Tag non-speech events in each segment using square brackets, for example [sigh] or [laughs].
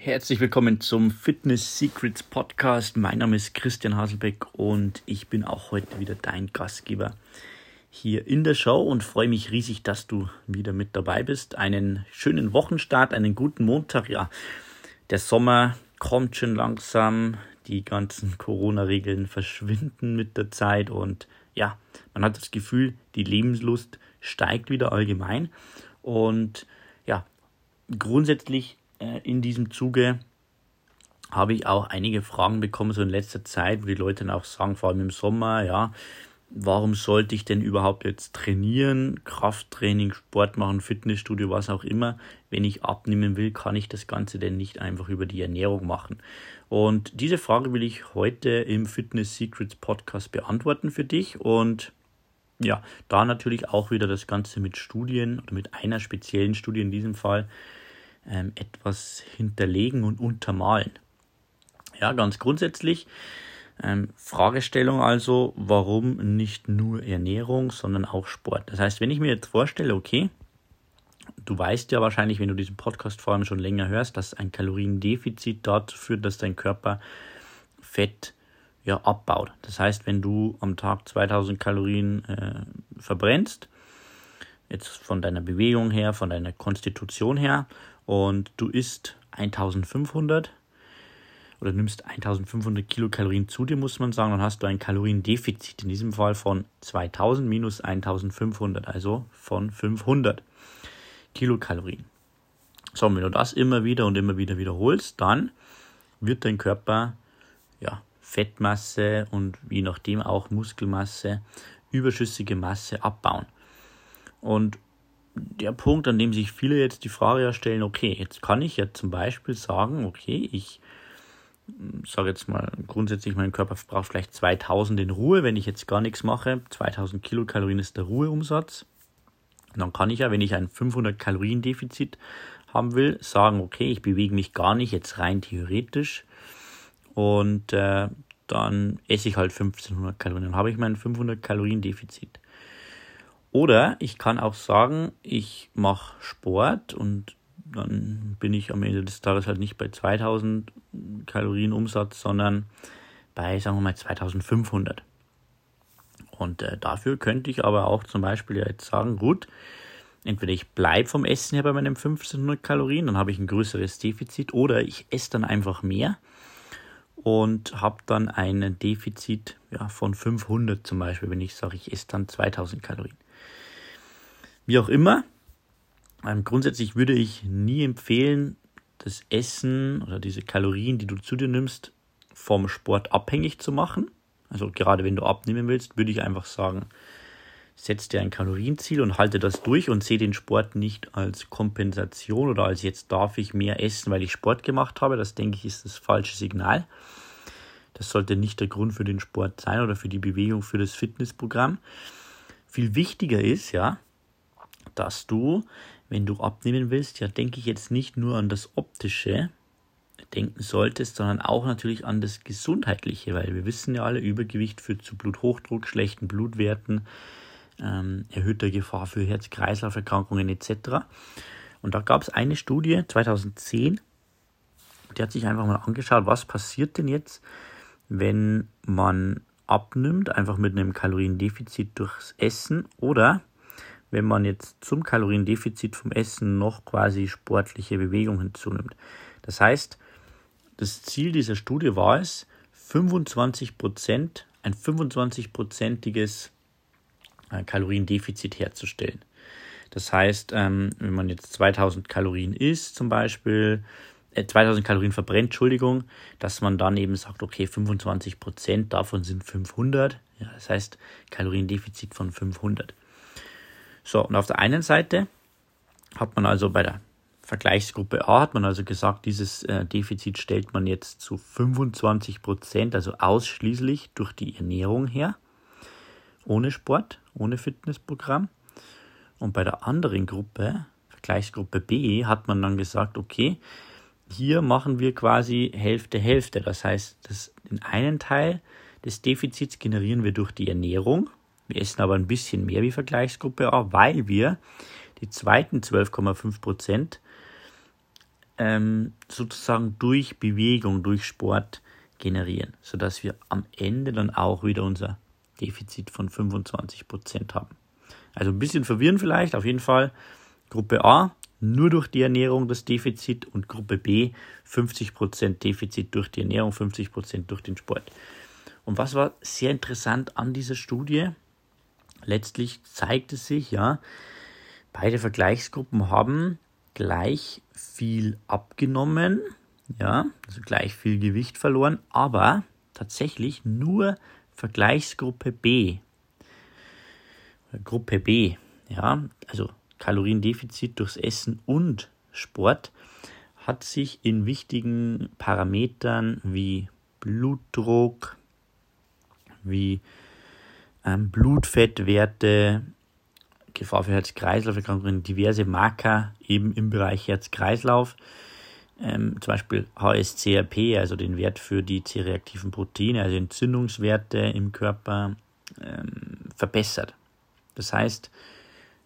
Herzlich willkommen zum Fitness Secrets Podcast. Mein Name ist Christian Haselbeck und ich bin auch heute wieder dein Gastgeber hier in der Show und freue mich riesig, dass du wieder mit dabei bist. Einen schönen Wochenstart, einen guten Montag. Ja, der Sommer kommt schon langsam. Die ganzen Corona-Regeln verschwinden mit der Zeit und ja, man hat das Gefühl, die Lebenslust steigt wieder allgemein und ja, grundsätzlich äh, in diesem Zuge habe ich auch einige Fragen bekommen, so in letzter Zeit, wo die Leute dann auch sagen, vor allem im Sommer, ja, warum sollte ich denn überhaupt jetzt trainieren, Krafttraining, Sport machen, Fitnessstudio, was auch immer. Wenn ich abnehmen will, kann ich das Ganze denn nicht einfach über die Ernährung machen. Und diese Frage will ich heute im Fitness Secrets Podcast beantworten für dich. Und ja, da natürlich auch wieder das Ganze mit Studien oder mit einer speziellen Studie in diesem Fall ähm, etwas hinterlegen und untermalen. Ja, ganz grundsätzlich. Ähm, Fragestellung also, warum nicht nur Ernährung, sondern auch Sport? Das heißt, wenn ich mir jetzt vorstelle, okay, du weißt ja wahrscheinlich, wenn du diesen Podcast vor allem schon länger hörst, dass ein Kaloriendefizit dazu führt, dass dein Körper Fett ja, abbaut. Das heißt, wenn du am Tag 2000 Kalorien äh, verbrennst, jetzt von deiner Bewegung her, von deiner Konstitution her, und du isst 1500 oder nimmst 1500 Kilokalorien zu dir, muss man sagen, dann hast du ein Kaloriendefizit, in diesem Fall von 2000 minus 1500, also von 500 Kilokalorien. So, und wenn du das immer wieder und immer wieder wiederholst, dann wird dein Körper ja, Fettmasse und je nachdem auch Muskelmasse, überschüssige Masse abbauen. Und der Punkt, an dem sich viele jetzt die Frage stellen, okay, jetzt kann ich ja zum Beispiel sagen, okay, ich sage jetzt mal grundsätzlich, mein Körper braucht vielleicht 2000 in Ruhe, wenn ich jetzt gar nichts mache. 2000 Kilokalorien ist der Ruheumsatz. dann kann ich ja, wenn ich ein 500 Kalorien Defizit haben will, sagen, okay, ich bewege mich gar nicht, jetzt rein theoretisch. Und äh, dann esse ich halt 1500 Kalorien. Dann habe ich mein 500 Kalorien Defizit. Oder ich kann auch sagen, ich mache Sport und dann bin ich am Ende des Tages halt nicht bei 2000 Kalorien Umsatz, sondern bei, sagen wir mal, 2500. Und äh, dafür könnte ich aber auch zum Beispiel jetzt sagen, gut, entweder ich bleibe vom Essen her bei meinen 1500 Kalorien, dann habe ich ein größeres Defizit, oder ich esse dann einfach mehr und habe dann ein Defizit ja, von 500 zum Beispiel, wenn ich sage, ich esse dann 2000 Kalorien. Wie auch immer, ähm, grundsätzlich würde ich nie empfehlen, das Essen oder diese Kalorien, die du zu dir nimmst, vom Sport abhängig zu machen. Also gerade wenn du abnehmen willst, würde ich einfach sagen, setz dir ein Kalorienziel und halte das durch und sehe den Sport nicht als Kompensation oder als jetzt darf ich mehr essen, weil ich Sport gemacht habe. Das denke ich ist das falsche Signal. Das sollte nicht der Grund für den Sport sein oder für die Bewegung, für das Fitnessprogramm. Viel wichtiger ist ja, dass du, wenn du abnehmen willst, ja, denke ich jetzt nicht nur an das Optische denken solltest, sondern auch natürlich an das Gesundheitliche, weil wir wissen ja alle, Übergewicht führt zu Bluthochdruck, schlechten Blutwerten, ähm, erhöhter Gefahr für Herz-Kreislauf-Erkrankungen etc. Und da gab es eine Studie 2010, die hat sich einfach mal angeschaut, was passiert denn jetzt, wenn man abnimmt, einfach mit einem Kaloriendefizit durchs Essen oder wenn man jetzt zum Kaloriendefizit vom Essen noch quasi sportliche Bewegung hinzunimmt. Das heißt, das Ziel dieser Studie war es, 25 Prozent, ein 25-prozentiges äh, Kaloriendefizit herzustellen. Das heißt, ähm, wenn man jetzt 2000 Kalorien isst, zum Beispiel, 2000 äh, Kalorien verbrennt, Entschuldigung, dass man dann eben sagt, okay, 25 Prozent davon sind 500. Ja, das heißt, Kaloriendefizit von 500. So, und auf der einen Seite hat man also bei der Vergleichsgruppe A hat man also gesagt, dieses äh, Defizit stellt man jetzt zu 25 Prozent, also ausschließlich durch die Ernährung her, ohne Sport, ohne Fitnessprogramm. Und bei der anderen Gruppe, Vergleichsgruppe B, hat man dann gesagt, okay, hier machen wir quasi Hälfte Hälfte. Das heißt, das, den einen Teil des Defizits generieren wir durch die Ernährung wir essen aber ein bisschen mehr wie Vergleichsgruppe A, weil wir die zweiten 12,5 Prozent ähm, sozusagen durch Bewegung, durch Sport generieren, sodass wir am Ende dann auch wieder unser Defizit von 25% haben. Also ein bisschen verwirrend vielleicht, auf jeden Fall. Gruppe A, nur durch die Ernährung das Defizit und Gruppe B 50% Defizit durch die Ernährung, 50% durch den Sport. Und was war sehr interessant an dieser Studie? Letztlich zeigte sich, ja, beide Vergleichsgruppen haben gleich viel abgenommen, ja, also gleich viel Gewicht verloren, aber tatsächlich nur Vergleichsgruppe B. Gruppe B, ja, also Kaloriendefizit durchs Essen und Sport hat sich in wichtigen Parametern wie Blutdruck, wie ähm, Blutfettwerte, Gefahr für Herz-Kreislauf-Erkrankungen, diverse Marker eben im Bereich Herz-Kreislauf, ähm, zum Beispiel HSCRP, also den Wert für die C-reaktiven Proteine, also Entzündungswerte im Körper, ähm, verbessert. Das heißt,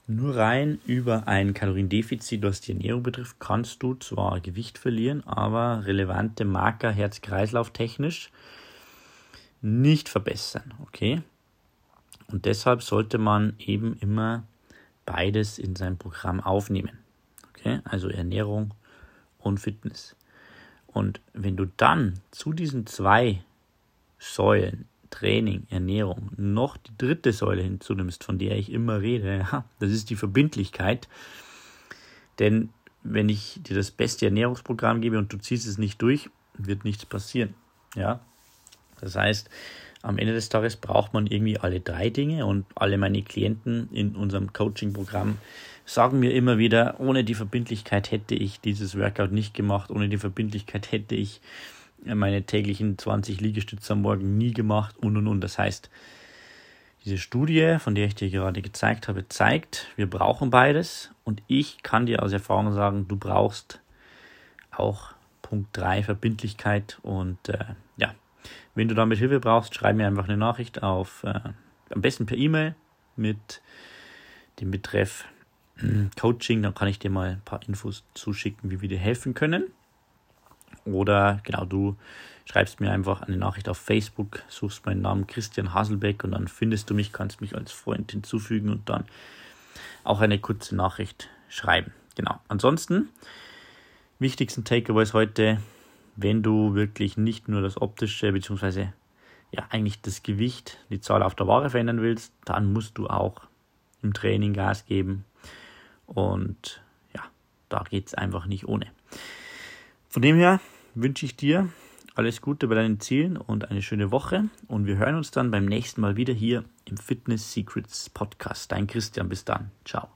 nur rein über ein Kaloriendefizit, was die Ernährung betrifft, kannst du zwar Gewicht verlieren, aber relevante Marker Herz-Kreislauf technisch nicht verbessern. Okay? Und deshalb sollte man eben immer beides in sein Programm aufnehmen. Okay? Also Ernährung und Fitness. Und wenn du dann zu diesen zwei Säulen Training, Ernährung noch die dritte Säule hinzunimmst, von der ich immer rede, [laughs] ja, das ist die Verbindlichkeit. Denn wenn ich dir das beste Ernährungsprogramm gebe und du ziehst es nicht durch, wird nichts passieren. Ja, das heißt, am Ende des Tages braucht man irgendwie alle drei Dinge und alle meine Klienten in unserem Coaching-Programm sagen mir immer wieder, ohne die Verbindlichkeit hätte ich dieses Workout nicht gemacht, ohne die Verbindlichkeit hätte ich meine täglichen 20 Liegestütze am Morgen nie gemacht und und und. Das heißt, diese Studie, von der ich dir gerade gezeigt habe, zeigt, wir brauchen beides und ich kann dir aus Erfahrung sagen, du brauchst auch Punkt 3 Verbindlichkeit und äh, ja, wenn du damit Hilfe brauchst, schreib mir einfach eine Nachricht auf, äh, am besten per E-Mail mit dem Betreff äh, Coaching, dann kann ich dir mal ein paar Infos zuschicken, wie wir dir helfen können. Oder genau, du schreibst mir einfach eine Nachricht auf Facebook, suchst meinen Namen Christian Haselbeck und dann findest du mich, kannst mich als Freund hinzufügen und dann auch eine kurze Nachricht schreiben. Genau. Ansonsten, wichtigsten Takeaways heute, wenn du wirklich nicht nur das optische, beziehungsweise ja, eigentlich das Gewicht, die Zahl auf der Ware verändern willst, dann musst du auch im Training Gas geben. Und ja, da geht es einfach nicht ohne. Von dem her wünsche ich dir alles Gute bei deinen Zielen und eine schöne Woche. Und wir hören uns dann beim nächsten Mal wieder hier im Fitness Secrets Podcast. Dein Christian, bis dann. Ciao.